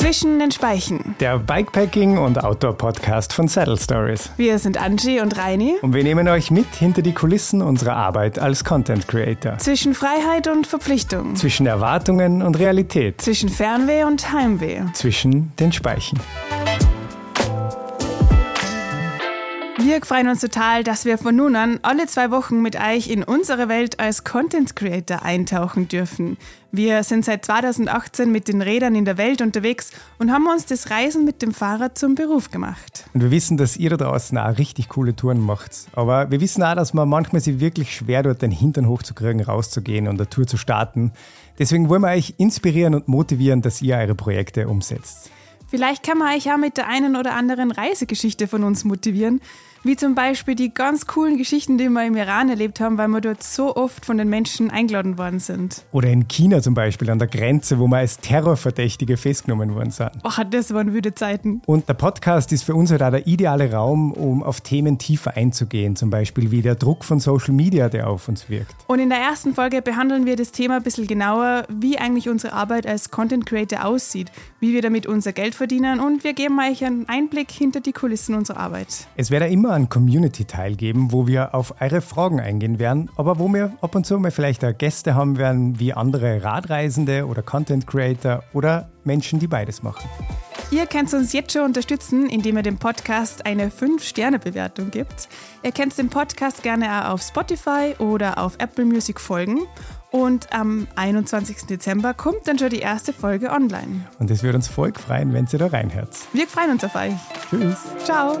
Zwischen den Speichen. Der Bikepacking- und Outdoor-Podcast von Saddle Stories. Wir sind Angie und Reini. Und wir nehmen euch mit hinter die Kulissen unserer Arbeit als Content Creator. Zwischen Freiheit und Verpflichtung. Zwischen Erwartungen und Realität. Zwischen Fernweh und Heimweh. Zwischen den Speichen. Wir freuen uns total, dass wir von nun an alle zwei Wochen mit euch in unsere Welt als Content Creator eintauchen dürfen. Wir sind seit 2018 mit den Rädern in der Welt unterwegs und haben uns das Reisen mit dem Fahrrad zum Beruf gemacht. Und wir wissen, dass ihr da draußen auch richtig coole Touren macht. Aber wir wissen auch, dass man manchmal sich wirklich schwer tut, den Hintern hochzukriegen, rauszugehen und eine Tour zu starten. Deswegen wollen wir euch inspirieren und motivieren, dass ihr eure Projekte umsetzt. Vielleicht kann man euch ja mit der einen oder anderen Reisegeschichte von uns motivieren. Wie zum Beispiel die ganz coolen Geschichten, die wir im Iran erlebt haben, weil wir dort so oft von den Menschen eingeladen worden sind. Oder in China zum Beispiel an der Grenze, wo wir als Terrorverdächtige festgenommen worden sind. Ach, das waren wüde Zeiten. Und der Podcast ist für uns halt auch der ideale Raum, um auf Themen tiefer einzugehen. Zum Beispiel wie der Druck von Social Media, der auf uns wirkt. Und in der ersten Folge behandeln wir das Thema ein bisschen genauer, wie eigentlich unsere Arbeit als Content Creator aussieht, wie wir damit unser Geld verdienen und wir geben euch einen Einblick hinter die Kulissen unserer Arbeit. Es wird immer einen Community-Teil geben, wo wir auf eure Fragen eingehen werden, aber wo wir ab und zu mal vielleicht auch Gäste haben werden, wie andere Radreisende oder Content Creator oder Menschen, die beides machen. Ihr könnt uns jetzt schon unterstützen, indem ihr dem Podcast eine 5-Sterne-Bewertung gibt. Ihr könnt dem Podcast gerne auch auf Spotify oder auf Apple Music folgen. Und am 21. Dezember kommt dann schon die erste Folge online. Und es würde uns voll freuen, wenn ihr da reinhört. Wir freuen uns auf euch. Tschüss. Ciao.